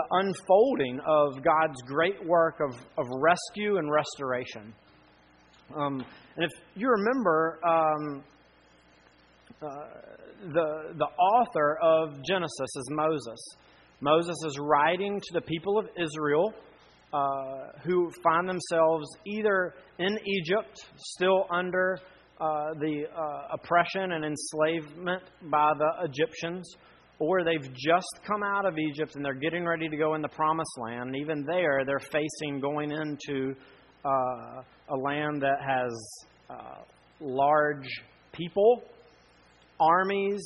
the unfolding of God's great work of, of rescue and restoration. Um, and if you remember, um, uh, the, the author of Genesis is Moses. Moses is writing to the people of Israel uh, who find themselves either in Egypt, still under uh, the uh, oppression and enslavement by the Egyptians, or they've just come out of Egypt and they're getting ready to go in the promised land. And even there, they're facing going into uh, a land that has uh, large people, armies,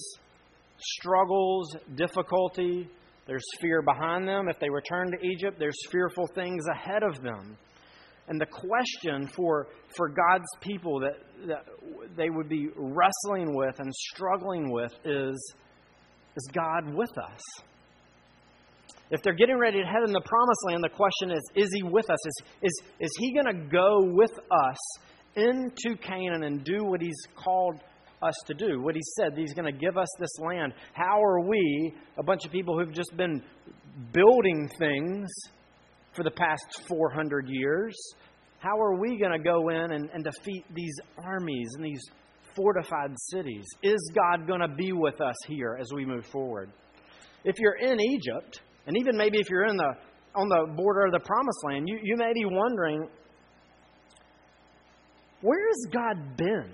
struggles, difficulty. There's fear behind them. If they return to Egypt, there's fearful things ahead of them. And the question for, for God's people that, that they would be wrestling with and struggling with is is God with us? If they're getting ready to head in the promised land, the question is Is He with us? Is, is, is He going to go with us into Canaan and do what He's called us to do? What He said, He's going to give us this land. How are we, a bunch of people who've just been building things for the past 400 years, how are we going to go in and, and defeat these armies and these fortified cities? Is God going to be with us here as we move forward? If you're in Egypt, and even maybe if you're in the on the border of the promised land, you, you may be wondering, where has God been?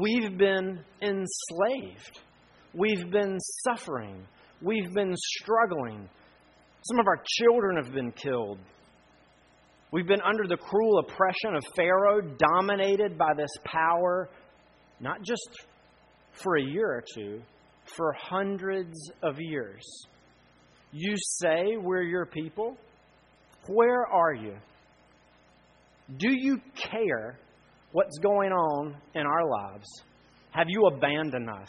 We've been enslaved. We've been suffering. We've been struggling. Some of our children have been killed. We've been under the cruel oppression of Pharaoh, dominated by this power, not just for a year or two, for hundreds of years. You say we're your people? Where are you? Do you care what's going on in our lives? Have you abandoned us?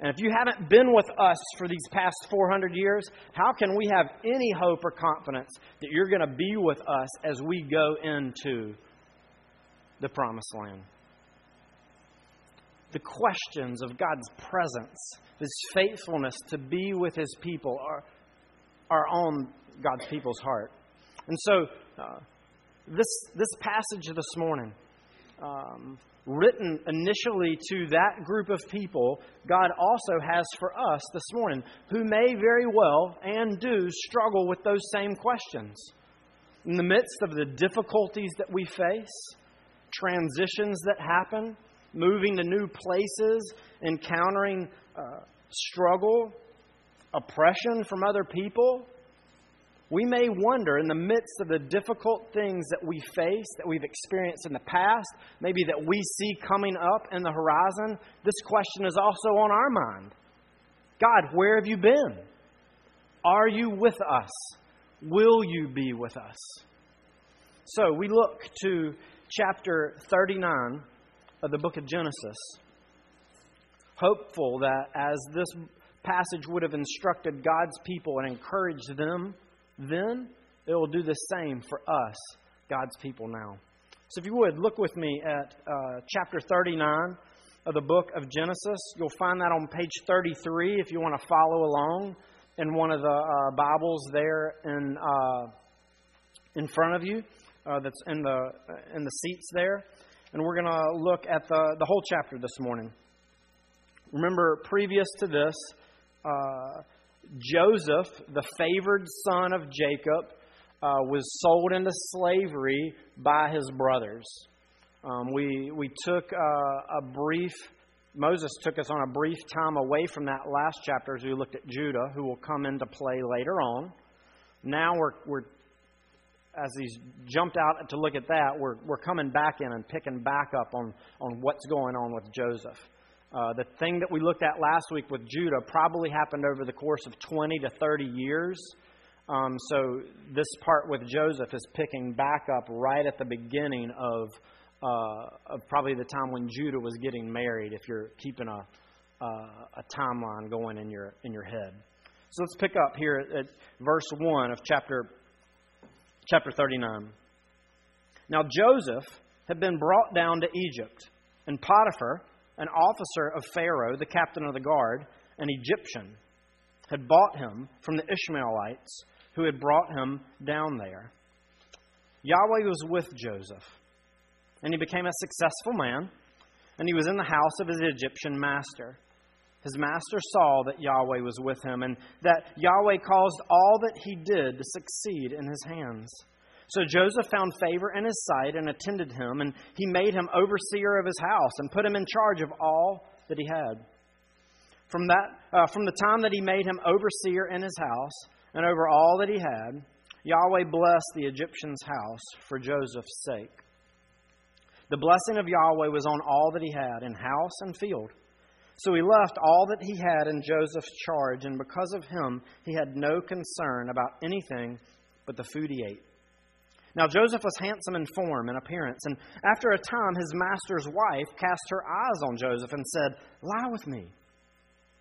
And if you haven't been with us for these past 400 years, how can we have any hope or confidence that you're going to be with us as we go into the promised land? The questions of God's presence, His faithfulness to be with His people, are, are on God's people's heart. And so, uh, this, this passage this morning, um, written initially to that group of people, God also has for us this morning, who may very well and do struggle with those same questions. In the midst of the difficulties that we face, transitions that happen, moving to new places, encountering uh, struggle, oppression from other people, we may wonder in the midst of the difficult things that we face, that we've experienced in the past, maybe that we see coming up in the horizon, this question is also on our mind God, where have you been? Are you with us? Will you be with us? So we look to chapter 39 of the book of Genesis, hopeful that as this passage would have instructed God's people and encouraged them then, it will do the same for us, God's people now. So, if you would, look with me at uh, chapter 39 of the book of Genesis. You'll find that on page 33 if you want to follow along in one of the uh, Bibles there in, uh, in front of you uh, that's in the, uh, in the seats there. And we're going to look at the, the whole chapter this morning. Remember, previous to this, uh, Joseph, the favored son of Jacob, uh, was sold into slavery by his brothers. Um, we, we took uh, a brief, Moses took us on a brief time away from that last chapter as we looked at Judah, who will come into play later on. Now we're, we're as he's jumped out to look at that, we're, we're coming back in and picking back up on, on what's going on with Joseph. Uh, the thing that we looked at last week with Judah probably happened over the course of 20 to 30 years. Um, so this part with Joseph is picking back up right at the beginning of, uh, of probably the time when Judah was getting married, if you're keeping a, uh, a timeline going in your, in your head. So let's pick up here at, at verse 1 of chapter, chapter 39. Now Joseph had been brought down to Egypt, and Potiphar, an officer of Pharaoh, the captain of the guard, an Egyptian, had bought him from the Ishmaelites who had brought him down there. Yahweh was with Joseph, and he became a successful man, and he was in the house of his Egyptian master. His master saw that Yahweh was with him, and that Yahweh caused all that he did to succeed in his hands. So Joseph found favor in his sight and attended him, and he made him overseer of his house and put him in charge of all that he had. From, that, uh, from the time that he made him overseer in his house and over all that he had, Yahweh blessed the Egyptian's house for Joseph's sake. The blessing of Yahweh was on all that he had in house and field. So he left all that he had in Joseph's charge, and because of him, he had no concern about anything but the food he ate. Now Joseph was handsome in form and appearance, and after a time his master's wife cast her eyes on Joseph and said, Lie with me.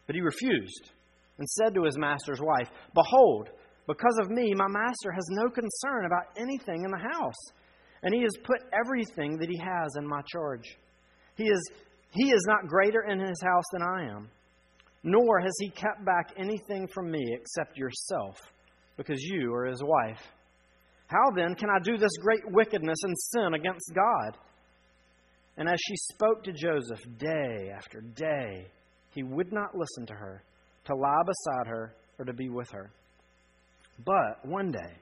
But he refused and said to his master's wife, Behold, because of me, my master has no concern about anything in the house, and he has put everything that he has in my charge. He is, he is not greater in his house than I am, nor has he kept back anything from me except yourself, because you are his wife. How then can I do this great wickedness and sin against God? And as she spoke to Joseph day after day, he would not listen to her, to lie beside her, or to be with her. But one day,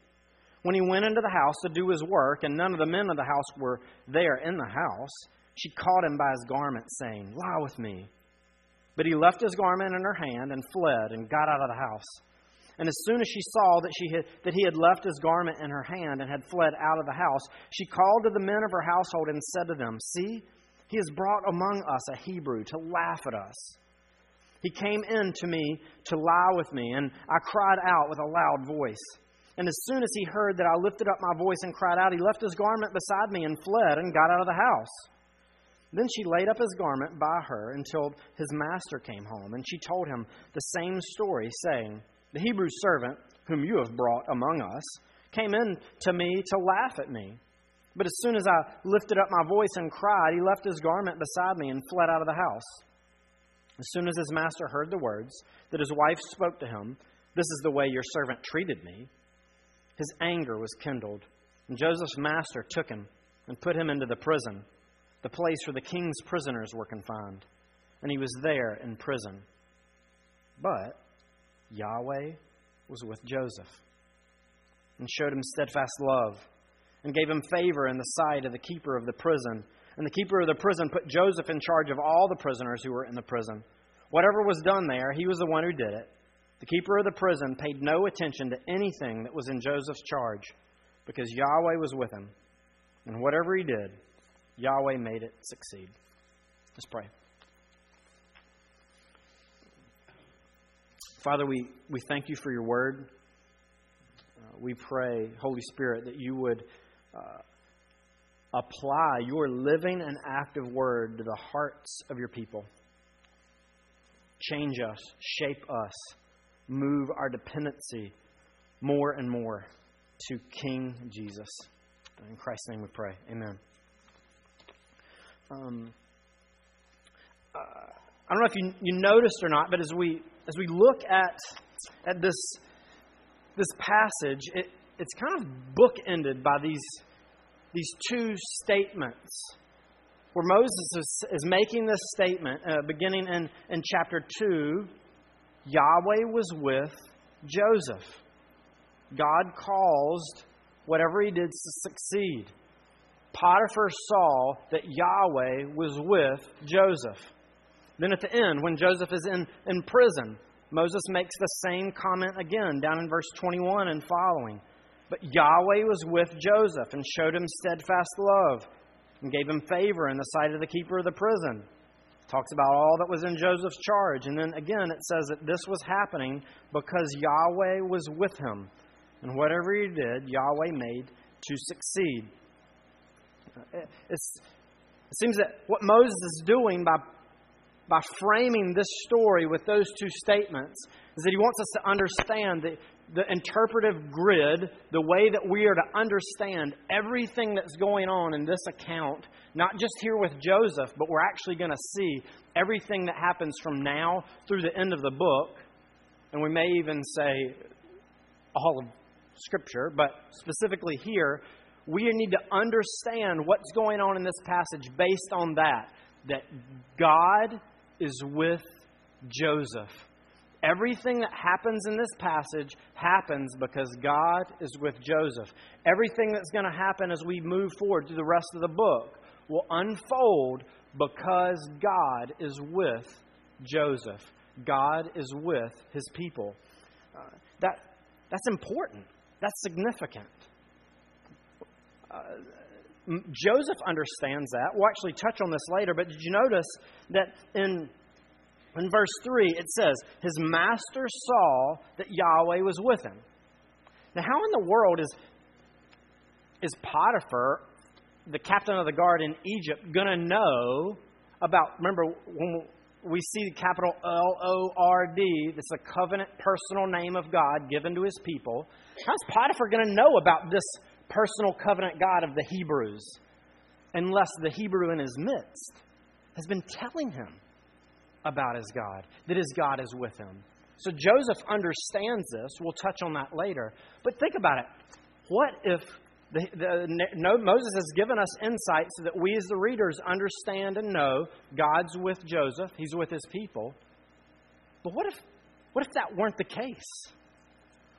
when he went into the house to do his work, and none of the men of the house were there in the house, she caught him by his garment, saying, Lie with me. But he left his garment in her hand and fled and got out of the house. And as soon as she saw that, she had, that he had left his garment in her hand and had fled out of the house, she called to the men of her household and said to them, See, he has brought among us a Hebrew to laugh at us. He came in to me to lie with me, and I cried out with a loud voice. And as soon as he heard that I lifted up my voice and cried out, he left his garment beside me and fled and got out of the house. Then she laid up his garment by her until his master came home, and she told him the same story, saying, The Hebrew servant, whom you have brought among us, came in to me to laugh at me. But as soon as I lifted up my voice and cried, he left his garment beside me and fled out of the house. As soon as his master heard the words that his wife spoke to him, This is the way your servant treated me, his anger was kindled. And Joseph's master took him and put him into the prison, the place where the king's prisoners were confined. And he was there in prison. But Yahweh was with Joseph and showed him steadfast love and gave him favor in the sight of the keeper of the prison and the keeper of the prison put Joseph in charge of all the prisoners who were in the prison. Whatever was done there, he was the one who did it. The keeper of the prison paid no attention to anything that was in Joseph's charge because Yahweh was with him. And whatever he did, Yahweh made it succeed. Let's pray. Father, we, we thank you for your word. Uh, we pray, Holy Spirit, that you would. Uh, apply your living and active word to the hearts of your people. Change us, shape us, move our dependency more and more to King Jesus. In Christ's name we pray. Amen. Um, uh, I don't know if you, you noticed or not, but as we as we look at at this this passage, it, it's kind of bookended by these these two statements where Moses is, is making this statement, uh, beginning in, in chapter 2 Yahweh was with Joseph. God caused whatever he did to succeed. Potiphar saw that Yahweh was with Joseph. Then at the end, when Joseph is in, in prison, Moses makes the same comment again down in verse 21 and following. But Yahweh was with Joseph and showed him steadfast love and gave him favor in the sight of the keeper of the prison. Talks about all that was in Joseph's charge. And then again, it says that this was happening because Yahweh was with him. And whatever he did, Yahweh made to succeed. It's, it seems that what Moses is doing by, by framing this story with those two statements is that he wants us to understand that the interpretive grid, the way that we are to understand everything that's going on in this account, not just here with Joseph, but we're actually going to see everything that happens from now through the end of the book. and we may even say all of Scripture, but specifically here, we need to understand what's going on in this passage based on that. That God is with Joseph. Everything that happens in this passage happens because God is with Joseph. Everything that's going to happen as we move forward through the rest of the book will unfold because God is with Joseph. God is with his people. Uh, that, that's important. That's significant. Uh, Joseph understands that. We'll actually touch on this later, but did you notice that in, in verse 3 it says, His master saw that Yahweh was with him. Now, how in the world is, is Potiphar, the captain of the guard in Egypt, going to know about, remember, when we see the capital L O R D, this is a covenant personal name of God given to his people. How's Potiphar going to know about this personal covenant God of the Hebrews unless the Hebrew in his midst has been telling him about his God, that his God is with him? So Joseph understands this. We'll touch on that later. But think about it. What if the, the, no, Moses has given us insight so that we, as the readers, understand and know God's with Joseph, He's with His people. But what if, what if that weren't the case?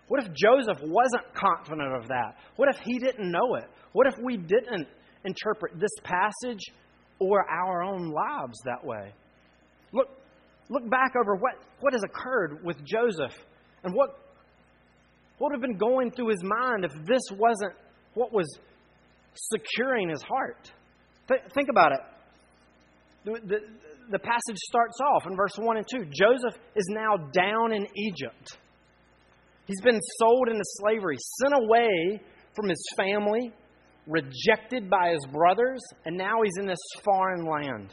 What if Joseph wasn't confident of that? What if he didn't know it? What if we didn't interpret this passage or our own lives that way? Look, look back over what, what has occurred with Joseph and what, what would have been going through his mind if this wasn't what was securing his heart. Th- think about it. The, the, the passage starts off in verse 1 and 2. Joseph is now down in Egypt. He's been sold into slavery, sent away from his family, rejected by his brothers, and now he's in this foreign land.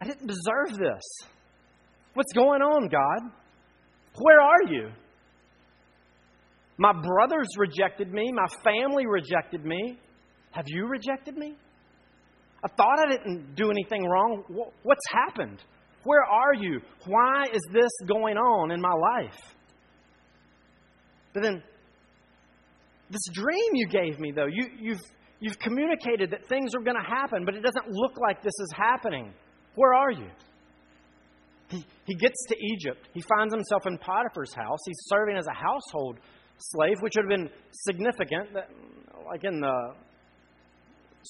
I didn't deserve this. What's going on, God? Where are you? My brothers rejected me. My family rejected me. Have you rejected me? I thought I didn't do anything wrong. What's happened? Where are you? Why is this going on in my life? But then, this dream you gave me, though, you, you've, you've communicated that things are going to happen, but it doesn't look like this is happening. Where are you? He, he gets to Egypt. He finds himself in Potiphar's house. He's serving as a household slave, which would have been significant, like in the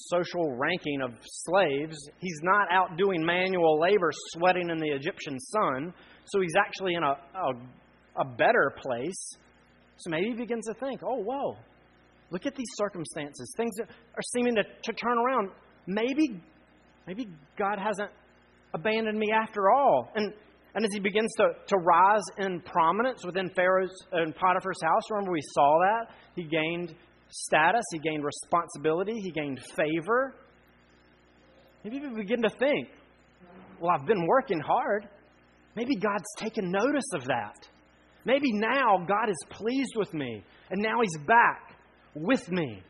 social ranking of slaves, he's not out doing manual labor sweating in the Egyptian sun, so he's actually in a, a, a better place. So maybe he begins to think, oh, whoa, look at these circumstances. Things are seeming to, to turn around. Maybe, maybe God hasn't abandoned me after all. And and as he begins to, to rise in prominence within Pharaoh's and Potiphar's house, remember we saw that? He gained status, he gained responsibility, he gained favor. Maybe we begin to think, well, I've been working hard. Maybe God's taken notice of that. Maybe now God is pleased with me, and now He's back with me.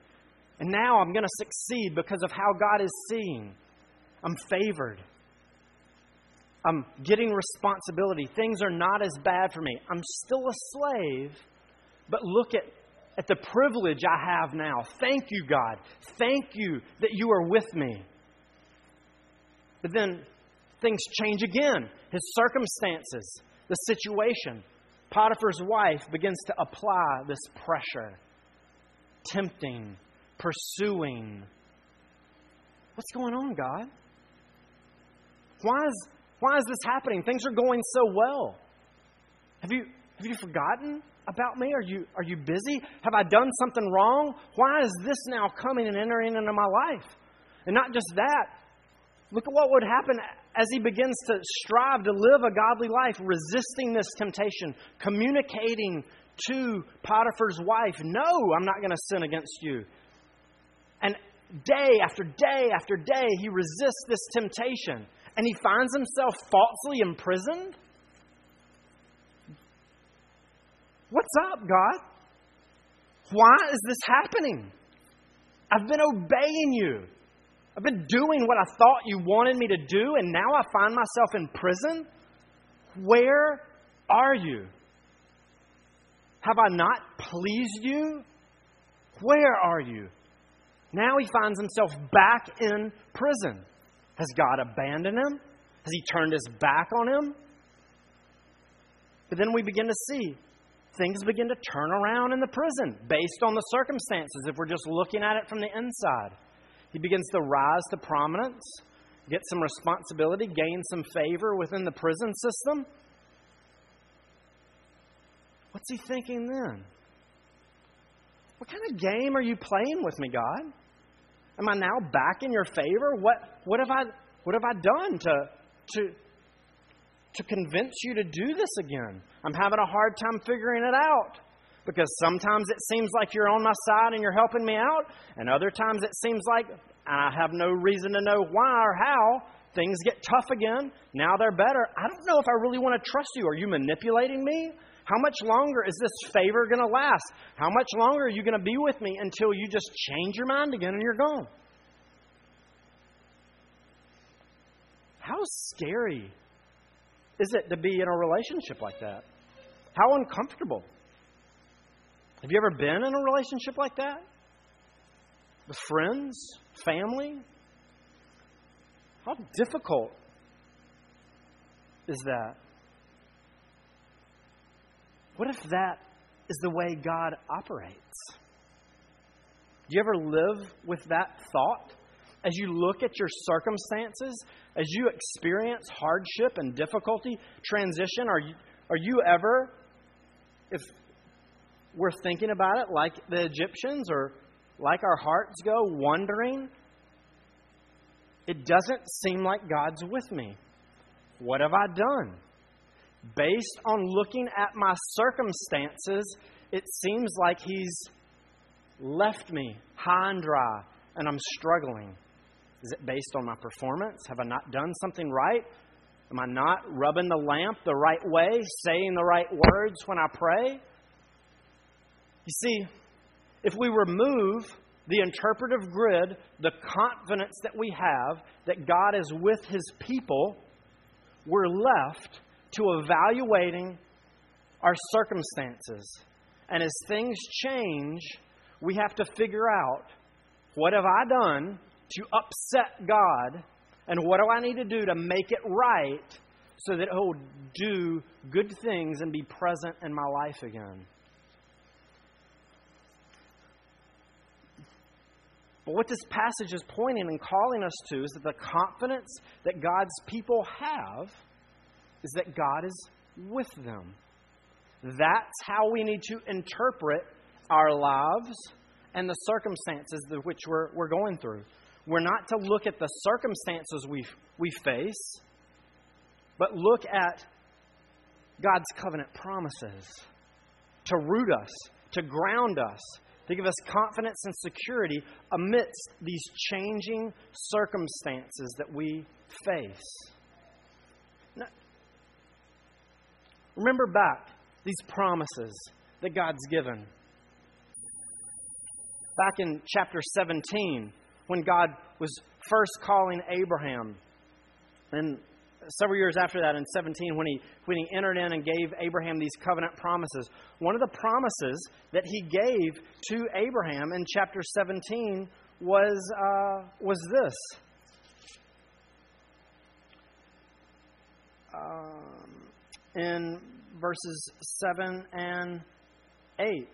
And now I'm going to succeed because of how God is seeing. I'm favored. I'm getting responsibility. Things are not as bad for me. I'm still a slave, but look at, at the privilege I have now. Thank you, God. Thank you that you are with me. But then things change again. His circumstances, the situation. Potiphar's wife begins to apply this pressure, tempting, pursuing. What's going on, God? Why is why is this happening? Things are going so well. Have you, have you forgotten about me? Are you, are you busy? Have I done something wrong? Why is this now coming and entering into my life? And not just that, look at what would happen as he begins to strive to live a godly life, resisting this temptation, communicating to Potiphar's wife, No, I'm not going to sin against you. And day after day after day, he resists this temptation and he finds himself falsely imprisoned? What's up, God? Why is this happening? I've been obeying you. I've been doing what I thought you wanted me to do, and now I find myself in prison? Where are you? Have I not pleased you? Where are you? Now he finds himself back in prison. Has God abandoned him? Has he turned his back on him? But then we begin to see things begin to turn around in the prison based on the circumstances if we're just looking at it from the inside. He begins to rise to prominence, get some responsibility, gain some favor within the prison system. What's he thinking then? What kind of game are you playing with me, God? Am I now back in your favor? What, what, have, I, what have I done to, to, to convince you to do this again? I'm having a hard time figuring it out because sometimes it seems like you're on my side and you're helping me out, and other times it seems like I have no reason to know why or how. Things get tough again. Now they're better. I don't know if I really want to trust you. Are you manipulating me? How much longer is this favor going to last? How much longer are you going to be with me until you just change your mind again and you're gone? How scary is it to be in a relationship like that? How uncomfortable. Have you ever been in a relationship like that? With friends, family? How difficult is that? What if that is the way God operates? Do you ever live with that thought? As you look at your circumstances, as you experience hardship and difficulty, transition, are you, are you ever, if we're thinking about it like the Egyptians or like our hearts go, wondering, it doesn't seem like God's with me. What have I done? based on looking at my circumstances, it seems like He's left me high and dry and I'm struggling. Is it based on my performance? Have I not done something right? Am I not rubbing the lamp the right way, saying the right words when I pray? You see, if we remove the interpretive grid, the confidence that we have that God is with His people, we're left to evaluating our circumstances. And as things change, we have to figure out what have I done to upset God, and what do I need to do to make it right so that He'll do good things and be present in my life again. But what this passage is pointing and calling us to is that the confidence that God's people have is that God is with them. That's how we need to interpret our lives and the circumstances which we're, we're going through. We're not to look at the circumstances we, we face, but look at God's covenant promises to root us, to ground us, to give us confidence and security amidst these changing circumstances that we face. Remember back these promises that God's given. Back in chapter 17, when God was first calling Abraham, and several years after that, in 17, when he, when he entered in and gave Abraham these covenant promises, one of the promises that he gave to Abraham in chapter 17 was, uh, was this. Um, in verses 7 and 8.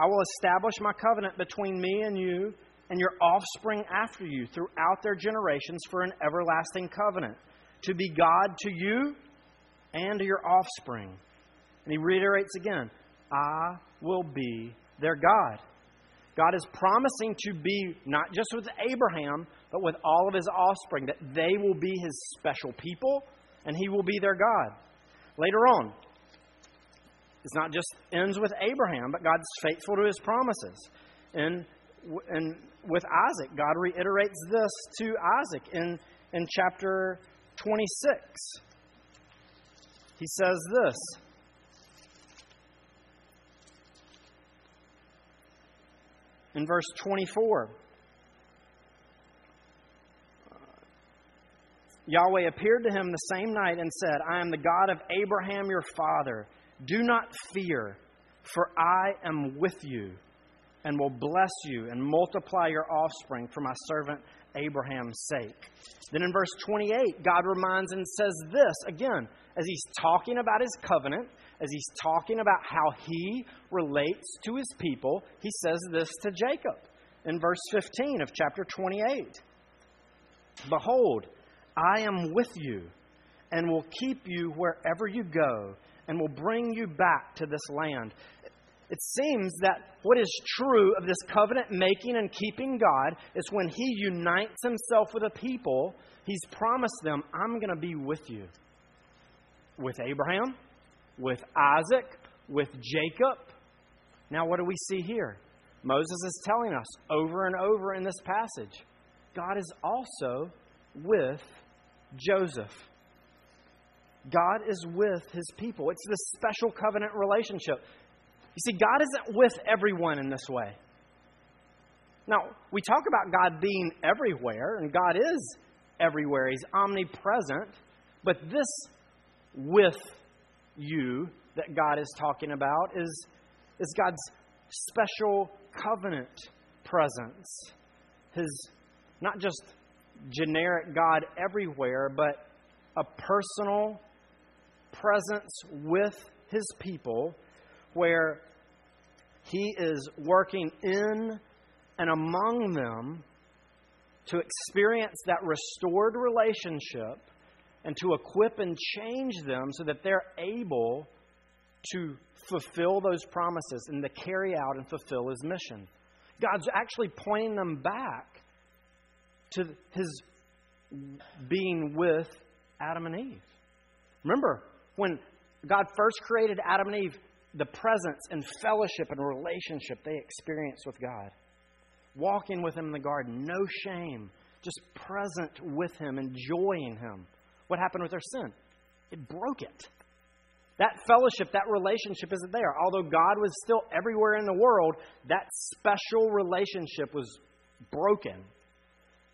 I will establish my covenant between me and you and your offspring after you throughout their generations for an everlasting covenant, to be God to you and to your offspring. And he reiterates again, I will be their God. God is promising to be not just with Abraham, but with all of his offspring, that they will be his special people and he will be their God. Later on, it's not just ends with Abraham, but God's faithful to his promises. And, and with Isaac, God reiterates this to Isaac in, in chapter 26. He says this. In verse 24, Yahweh appeared to him the same night and said, I am the God of Abraham your father. Do not fear, for I am with you and will bless you and multiply your offspring for my servant Abraham's sake. Then in verse 28, God reminds and says this again, as he's talking about his covenant, as he's talking about how he relates to his people, he says this to Jacob in verse 15 of chapter 28 Behold, I am with you and will keep you wherever you go and will bring you back to this land. It seems that what is true of this covenant making and keeping God is when He unites Himself with a people, He's promised them, I'm going to be with you. With Abraham, with Isaac, with Jacob. Now, what do we see here? Moses is telling us over and over in this passage God is also with Joseph. God is with his people. It's this special covenant relationship. You see, God isn't with everyone in this way. Now, we talk about God being everywhere, and God is everywhere. He's omnipresent. But this with you that God is talking about is, is God's special covenant presence. His not just generic God everywhere, but a personal presence with his people where he is working in and among them to experience that restored relationship and to equip and change them so that they're able to fulfill those promises and to carry out and fulfill his mission. God's actually pointing them back to his being with Adam and Eve. Remember, when God first created Adam and Eve, the presence and fellowship and relationship they experienced with God. Walking with Him in the garden, no shame, just present with Him, enjoying Him. What happened with their sin? It broke it. That fellowship, that relationship isn't there. Although God was still everywhere in the world, that special relationship was broken.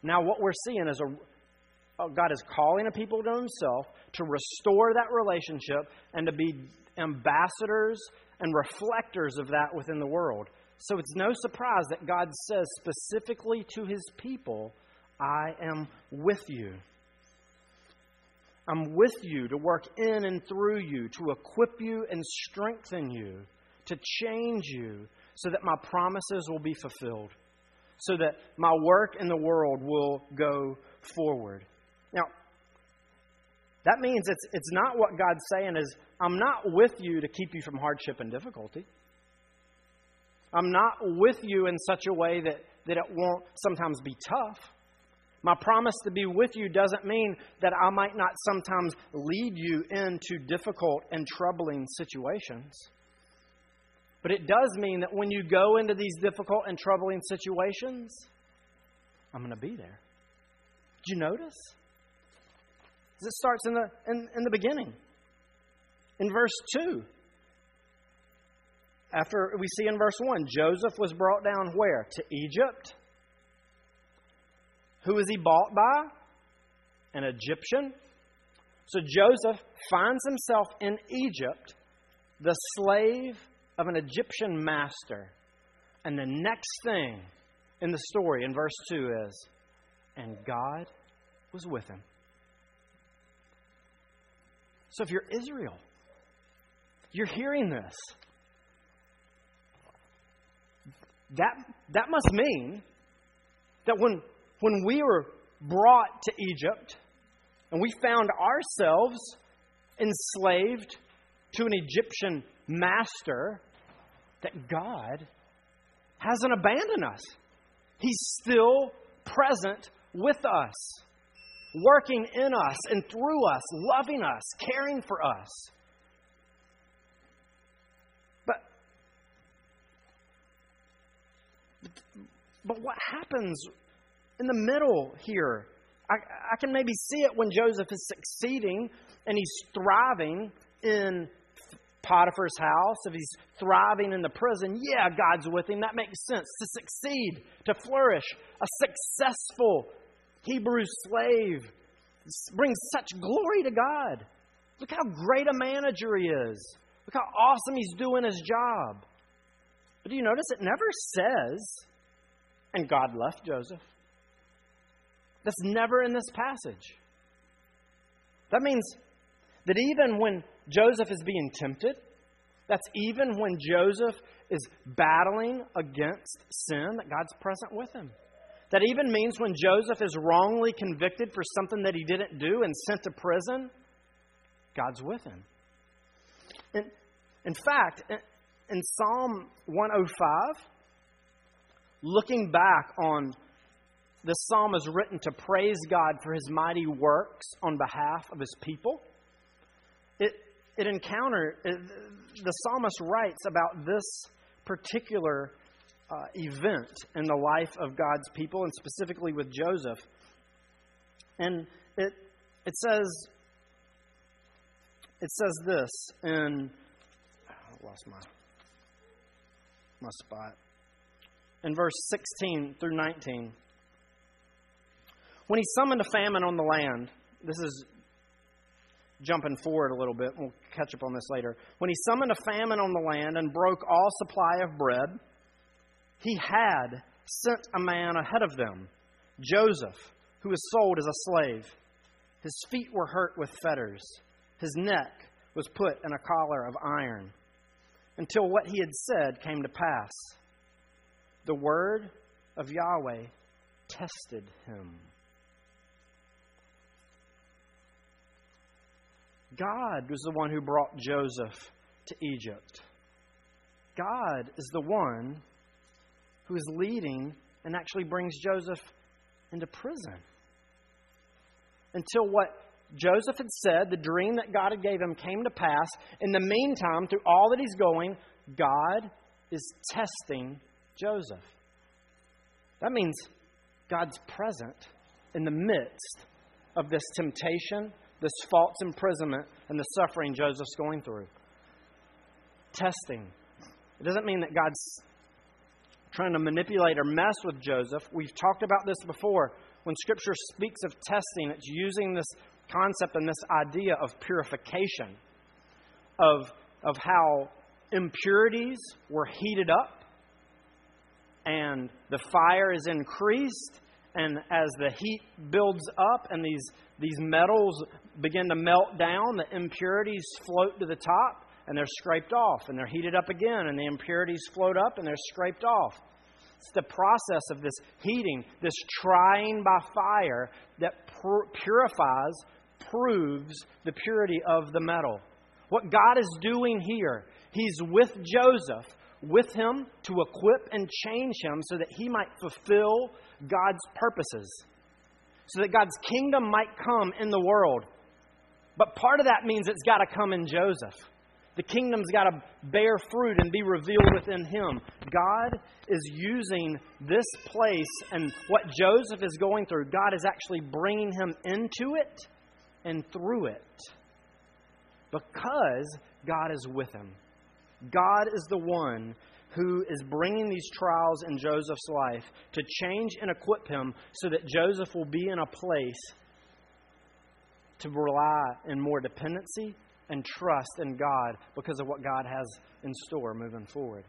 Now, what we're seeing is a, oh, God is calling a people to Himself to restore that relationship and to be ambassadors and reflectors of that within the world. So it's no surprise that God says specifically to His people, I am with you. I'm with you to work in and through you, to equip you and strengthen you, to change you, so that my promises will be fulfilled, so that my work in the world will go forward. Now, that means it's, it's not what God's saying is, I'm not with you to keep you from hardship and difficulty. I'm not with you in such a way that, that it won't sometimes be tough. My promise to be with you doesn't mean that I might not sometimes lead you into difficult and troubling situations. But it does mean that when you go into these difficult and troubling situations, I'm going to be there. Did you notice? It starts in the, in, in the beginning. In verse 2, after we see in verse 1, Joseph was brought down where? To Egypt. Who is he bought by? An Egyptian. So Joseph finds himself in Egypt, the slave of an Egyptian master. And the next thing in the story in verse 2 is, and God was with him. So if you're Israel, you're hearing this. That, that must mean that when when we were brought to Egypt and we found ourselves enslaved to an Egyptian master, that God hasn't abandoned us. He's still present with us, working in us and through us, loving us, caring for us. But, but what happens in the middle here. I, I can maybe see it when Joseph is succeeding and he's thriving in Potiphar's house, if he's thriving in the prison, yeah, God's with him. That makes sense. To succeed, to flourish, a successful Hebrew slave brings such glory to God. Look how great a manager he is. Look how awesome he's doing his job. But do you notice it never says, and God left Joseph? That's never in this passage. That means that even when Joseph is being tempted, that's even when Joseph is battling against sin, that God's present with him. That even means when Joseph is wrongly convicted for something that he didn't do and sent to prison, God's with him. In, in fact, in Psalm 105, looking back on this psalm is written to praise God for his mighty works on behalf of his people. It, it encounter it, the psalmist writes about this particular uh, event in the life of God's people, and specifically with Joseph. And it it says it says this in I lost my my spot in verse 16 through 19. When he summoned a famine on the land, this is jumping forward a little bit. We'll catch up on this later. When he summoned a famine on the land and broke all supply of bread, he had sent a man ahead of them, Joseph, who was sold as a slave. His feet were hurt with fetters, his neck was put in a collar of iron, until what he had said came to pass. The word of Yahweh tested him. God was the one who brought Joseph to Egypt. God is the one who is leading and actually brings Joseph into prison. Until what Joseph had said, the dream that God had gave him came to pass. In the meantime, through all that he's going, God is testing Joseph. That means God's present in the midst of this temptation this false imprisonment and the suffering Joseph's going through. Testing. It doesn't mean that God's trying to manipulate or mess with Joseph. We've talked about this before. When Scripture speaks of testing, it's using this concept and this idea of purification, of, of how impurities were heated up and the fire is increased and as the heat builds up and these, these metals begin to melt down, the impurities float to the top and they're scraped off. And they're heated up again and the impurities float up and they're scraped off. It's the process of this heating, this trying by fire that purifies, proves the purity of the metal. What God is doing here, He's with Joseph, with him to equip and change him so that he might fulfill God's purposes, so that God's kingdom might come in the world. But part of that means it's got to come in Joseph. The kingdom's got to bear fruit and be revealed within him. God is using this place and what Joseph is going through, God is actually bringing him into it and through it because God is with him. God is the one who is bringing these trials in Joseph's life to change and equip him so that Joseph will be in a place to rely in more dependency and trust in God because of what God has in store moving forward.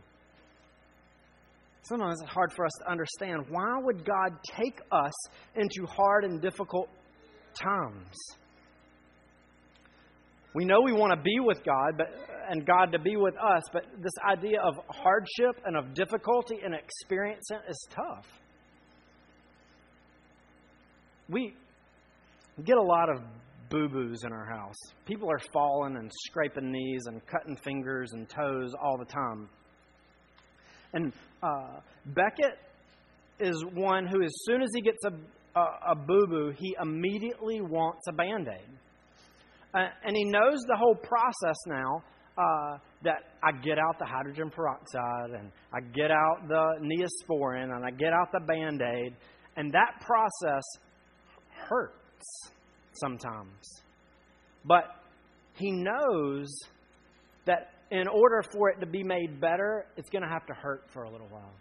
Sometimes it's hard for us to understand why would God take us into hard and difficult times? We know we want to be with God but, and God to be with us, but this idea of hardship and of difficulty and experiencing is tough. We get a lot of boo boos in our house. People are falling and scraping knees and cutting fingers and toes all the time. And uh, Beckett is one who, as soon as he gets a, a, a boo boo, he immediately wants a band aid. Uh, and he knows the whole process now uh, that I get out the hydrogen peroxide and I get out the neosporin and I get out the band aid. And that process hurts sometimes. But he knows that in order for it to be made better, it's going to have to hurt for a little while.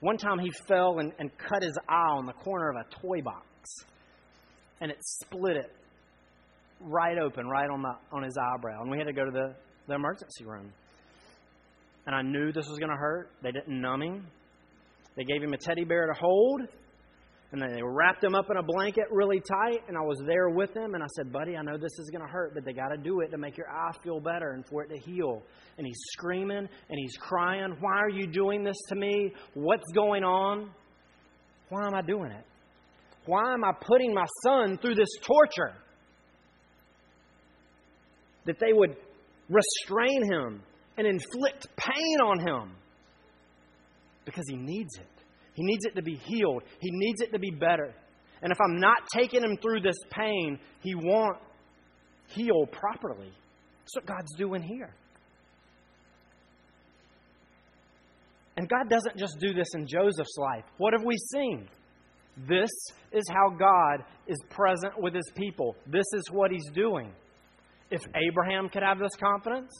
One time he fell and, and cut his eye on the corner of a toy box. and it split it right open, right on, my, on his eyebrow. And we had to go to the, the emergency room. And I knew this was going to hurt. They didn't numb him. They gave him a teddy bear to hold, and they wrapped him up in a blanket really tight. And I was there with him, and I said, Buddy, I know this is going to hurt, but they got to do it to make your eye feel better and for it to heal. And he's screaming and he's crying, Why are you doing this to me? What's going on? Why am I doing it? Why am I putting my son through this torture? That they would restrain him and inflict pain on him because he needs it. He needs it to be healed, he needs it to be better. And if I'm not taking him through this pain, he won't heal properly. That's what God's doing here. And God doesn't just do this in Joseph's life. What have we seen? This is how God is present with his people. This is what he's doing. If Abraham could have this confidence,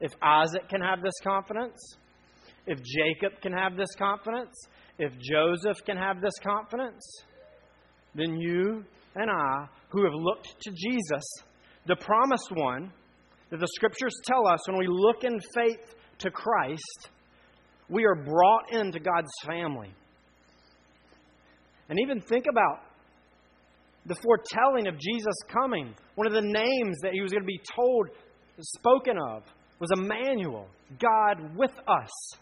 if Isaac can have this confidence, if Jacob can have this confidence, if Joseph can have this confidence, then you and I, who have looked to Jesus, the promised one, that the scriptures tell us when we look in faith to Christ, we are brought into God's family. And even think about the foretelling of Jesus coming. One of the names that he was going to be told, spoken of, was Emmanuel, God with us.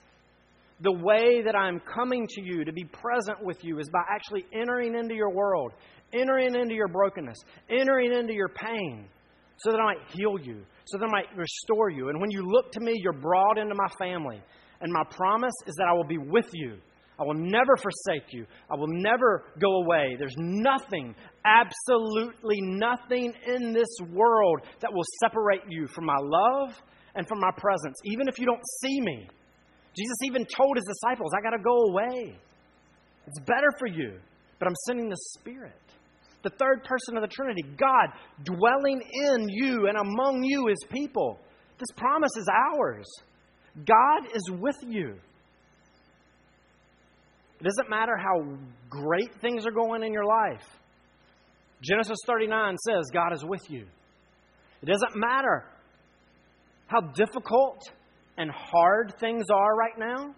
The way that I'm coming to you to be present with you is by actually entering into your world, entering into your brokenness, entering into your pain, so that I might heal you, so that I might restore you. And when you look to me, you're brought into my family. And my promise is that I will be with you. I will never forsake you. I will never go away. There's nothing, absolutely nothing in this world that will separate you from my love and from my presence, even if you don't see me. Jesus even told his disciples, I got to go away. It's better for you, but I'm sending the Spirit. The third person of the Trinity, God dwelling in you and among you, his people. This promise is ours. God is with you. It doesn't matter how great things are going in your life. Genesis 39 says God is with you. It doesn't matter how difficult and hard things are right now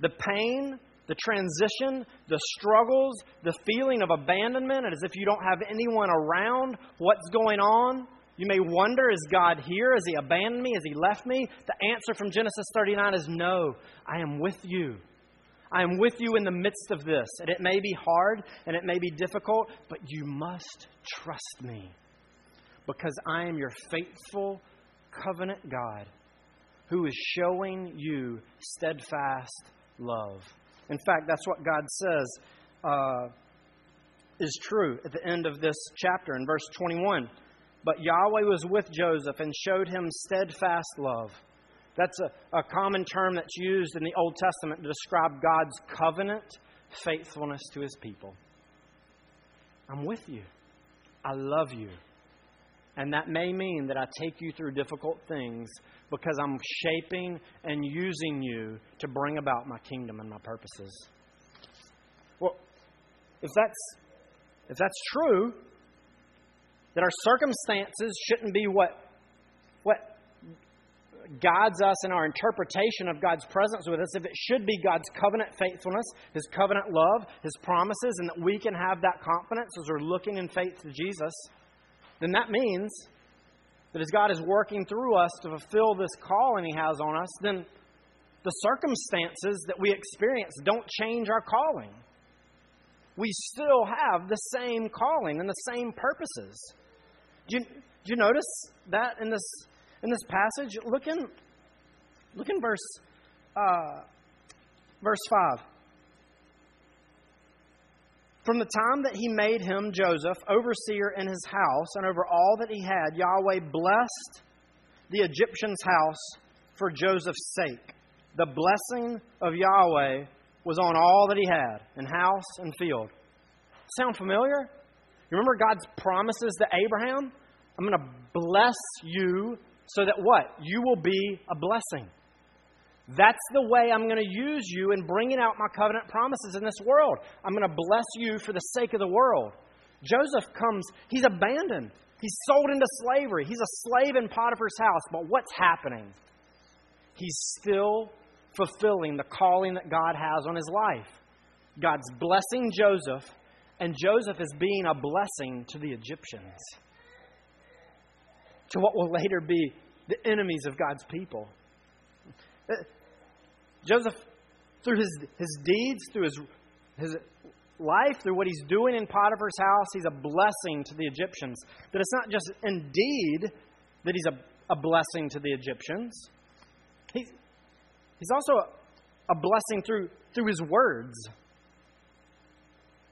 the pain, the transition, the struggles, the feeling of abandonment, as if you don't have anyone around, what's going on. You may wonder, is God here? Has He abandoned me? Has He left me? The answer from Genesis 39 is no, I am with you. I am with you in the midst of this. And it may be hard and it may be difficult, but you must trust me because I am your faithful covenant God who is showing you steadfast love. In fact, that's what God says uh, is true at the end of this chapter in verse 21. But Yahweh was with Joseph and showed him steadfast love. That's a, a common term that's used in the Old Testament to describe God's covenant faithfulness to his people. I'm with you. I love you. And that may mean that I take you through difficult things because I'm shaping and using you to bring about my kingdom and my purposes. Well, if that's if that's true, that our circumstances shouldn't be what what guides us in our interpretation of God's presence with us, if it should be God's covenant faithfulness, His covenant love, His promises, and that we can have that confidence as we're looking in faith to Jesus, then that means that as God is working through us to fulfill this calling He has on us, then the circumstances that we experience don't change our calling. We still have the same calling and the same purposes. Do you, do you notice that in this in this passage. Look in, look in verse, uh, verse 5. From the time that he made him, Joseph, overseer in his house and over all that he had, Yahweh blessed the Egyptian's house for Joseph's sake. The blessing of Yahweh was on all that he had, in house and field. Sound familiar? You remember God's promises to Abraham? I'm going to bless you so that what? You will be a blessing. That's the way I'm going to use you in bringing out my covenant promises in this world. I'm going to bless you for the sake of the world. Joseph comes, he's abandoned. He's sold into slavery. He's a slave in Potiphar's house. But what's happening? He's still fulfilling the calling that God has on his life. God's blessing Joseph, and Joseph is being a blessing to the Egyptians, to what will later be the enemies of God's people. Joseph, through his, his deeds, through his, his life, through what he's doing in Potiphar's house, he's a blessing to the Egyptians. But it's not just indeed that he's a, a blessing to the Egyptians, he's, he's also a, a blessing through, through his words.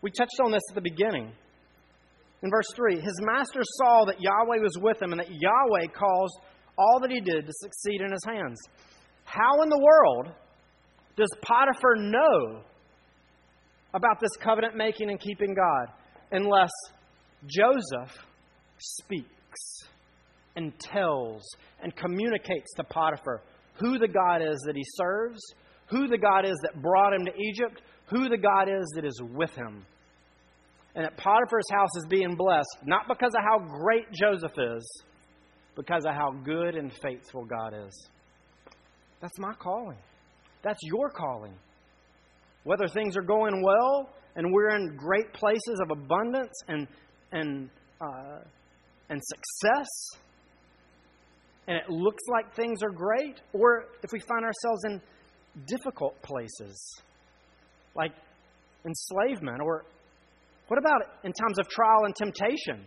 We touched on this at the beginning. In verse 3, his master saw that Yahweh was with him and that Yahweh caused all that he did to succeed in his hands. How in the world does Potiphar know about this covenant making and keeping God unless Joseph speaks and tells and communicates to Potiphar who the God is that he serves, who the God is that brought him to Egypt, who the God is that is with him. And that Potiphar's house is being blessed, not because of how great Joseph is, because of how good and faithful God is. That's my calling. That's your calling. Whether things are going well and we're in great places of abundance and, and, uh, and success, and it looks like things are great, or if we find ourselves in difficult places, like enslavement, or what about in times of trial and temptation?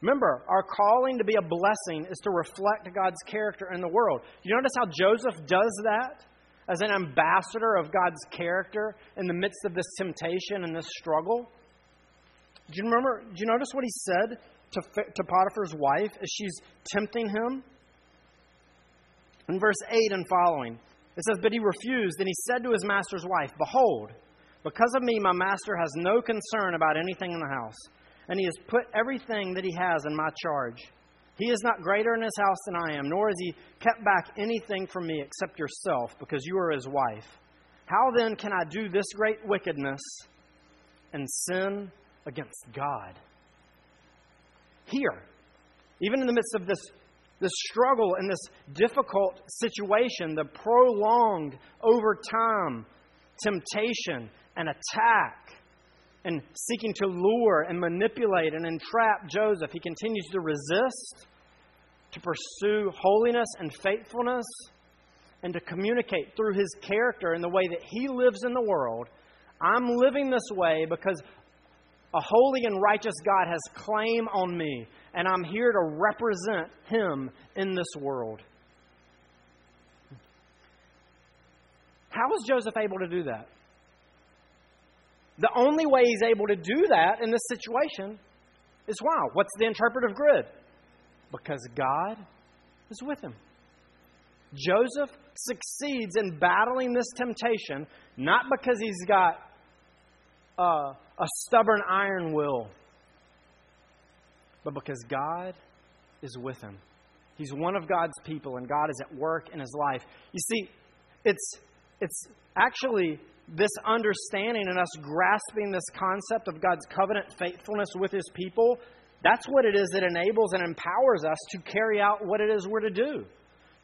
Remember, our calling to be a blessing is to reflect God's character in the world. You notice how Joseph does that as an ambassador of God's character in the midst of this temptation and this struggle? Do you remember? Do you notice what he said to, to Potiphar's wife as she's tempting him? In verse 8 and following, it says, But he refused, and he said to his master's wife, Behold, because of me, my master has no concern about anything in the house and he has put everything that he has in my charge. He is not greater in his house than I am, nor has he kept back anything from me except yourself, because you are his wife. How then can I do this great wickedness and sin against God? Here, even in the midst of this, this struggle and this difficult situation, the prolonged, over time, temptation and attack and seeking to lure and manipulate and entrap Joseph. He continues to resist, to pursue holiness and faithfulness, and to communicate through his character in the way that he lives in the world. I'm living this way because a holy and righteous God has claim on me, and I'm here to represent him in this world. How is Joseph able to do that? The only way he's able to do that in this situation is wow. What's the interpretive grid? Because God is with him. Joseph succeeds in battling this temptation not because he's got a stubborn iron will, but because God is with him. He's one of God's people, and God is at work in his life. You see, it's, it's actually this understanding and us grasping this concept of God's covenant faithfulness with His people, that's what it is that enables and empowers us to carry out what it is we're to do.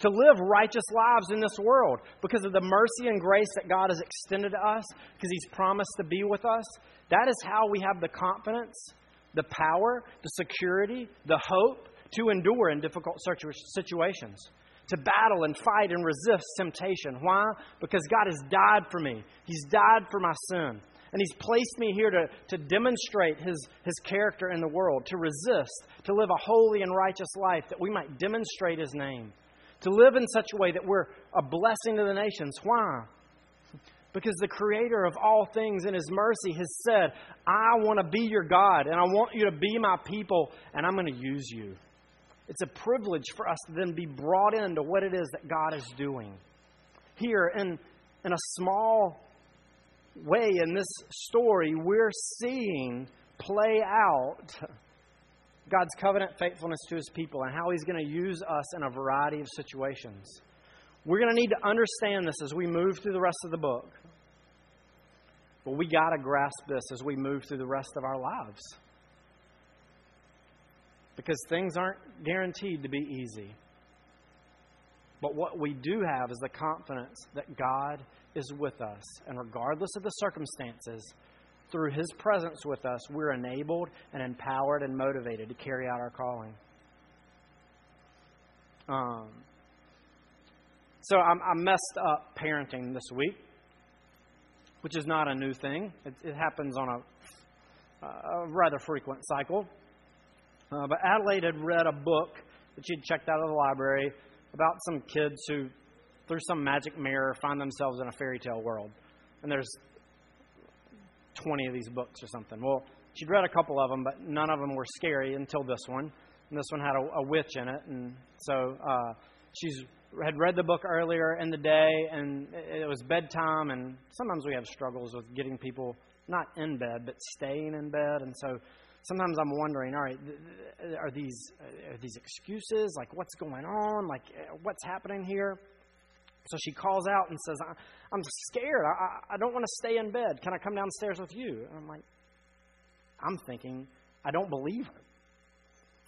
To live righteous lives in this world because of the mercy and grace that God has extended to us, because He's promised to be with us. That is how we have the confidence, the power, the security, the hope to endure in difficult situations to battle and fight and resist temptation. Why? Because God has died for me. He's died for my sin. And He's placed me here to, to demonstrate his, his character in the world, to resist, to live a holy and righteous life that we might demonstrate His name, to live in such a way that we're a blessing to the nations. Why? Because the Creator of all things in His mercy has said, I want to be your God, and I want you to be my people, and I'm going to use you. It's a privilege for us to then be brought into what it is that God is doing. Here, in, in a small way in this story, we're seeing play out God's covenant faithfulness to his people and how he's going to use us in a variety of situations. We're going to need to understand this as we move through the rest of the book. But we got to grasp this as we move through the rest of our lives. Because things aren't guaranteed to be easy. But what we do have is the confidence that God is with us. And regardless of the circumstances, through His presence with us, we're enabled and empowered and motivated to carry out our calling. Um, so I'm, I messed up parenting this week, which is not a new thing. It, it happens on a, a, rather frequent cycle. Uh, but Adelaide had read a book that she'd checked out of the library about some kids who, through some magic mirror, find themselves in a fairy tale world. And there's 20 of these books or something. Well, she'd read a couple of them, but none of them were scary until this one. And this one had a, a witch in it. And so uh, she's had read the book earlier in the day, and it was bedtime. And sometimes we have struggles with getting people not in bed, but staying in bed. And so sometimes I'm wondering, all right, are these are these excuses? Like, what's going on? Like, eh, what's happening here? So she calls out and says, I'm scared. I, I don't want to stay in bed. Can I come downstairs with you? And I'm like, I'm thinking, I don't believe her.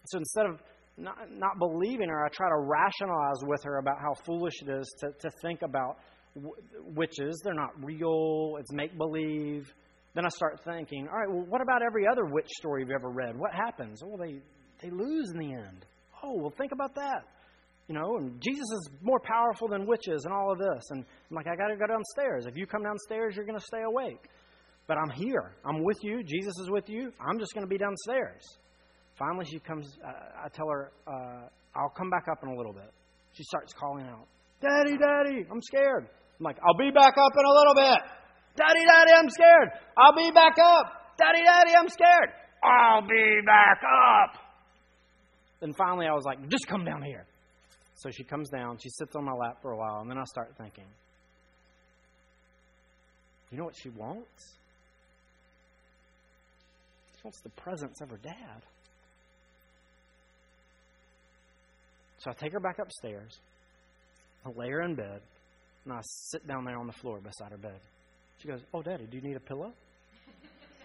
So instead of not, not believing her, I try to rationalize with her about how foolish it is to, to think about witches. They're not real, it's make believe. Then I start thinking, all right, well, what about every other witch story you've ever read? What happens? Well, they, they lose in the end. Oh, well, think about that. You know, and Jesus is more powerful than witches and all of this. And I'm like, I got to go downstairs. If you come downstairs, you're going to stay awake. But I'm here. I'm with you. Jesus is with you. I'm just going to be downstairs. Finally, she comes. Uh, I tell her, uh, I'll come back up in a little bit. She starts calling out, Daddy, Daddy, I'm scared. I'm like, I'll be back up in a little bit. Daddy, Daddy, I'm scared. I'll be back up. Daddy, Daddy, I'm scared. I'll be back up. Then finally, I was like, just come down here. So she comes down. She sits on my lap for a while, and then I start thinking, you know what she wants? She wants the presence of her dad. So I take her back upstairs. I lay her in bed, and I sit down there on the floor beside her bed. She goes, Oh, Daddy, do you need a pillow?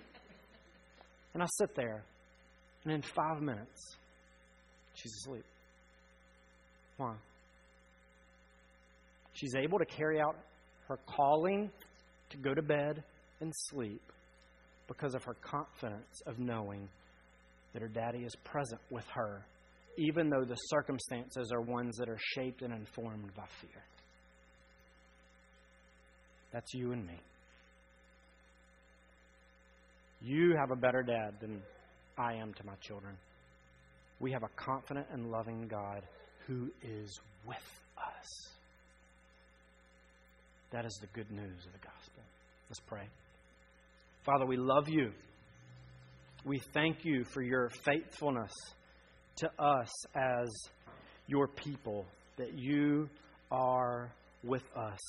and I sit there, and in five minutes, she's asleep. Why? She's able to carry out her calling to go to bed and sleep because of her confidence of knowing that her daddy is present with her, even though the circumstances are ones that are shaped and informed by fear. That's you and me. You have a better dad than I am to my children. We have a confident and loving God who is with us. That is the good news of the gospel. Let's pray. Father, we love you. We thank you for your faithfulness to us as your people, that you are with us.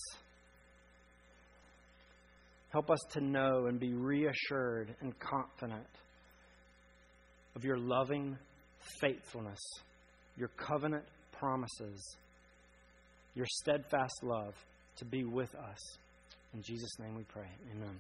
Help us to know and be reassured and confident of your loving faithfulness, your covenant promises, your steadfast love to be with us. In Jesus' name we pray. Amen.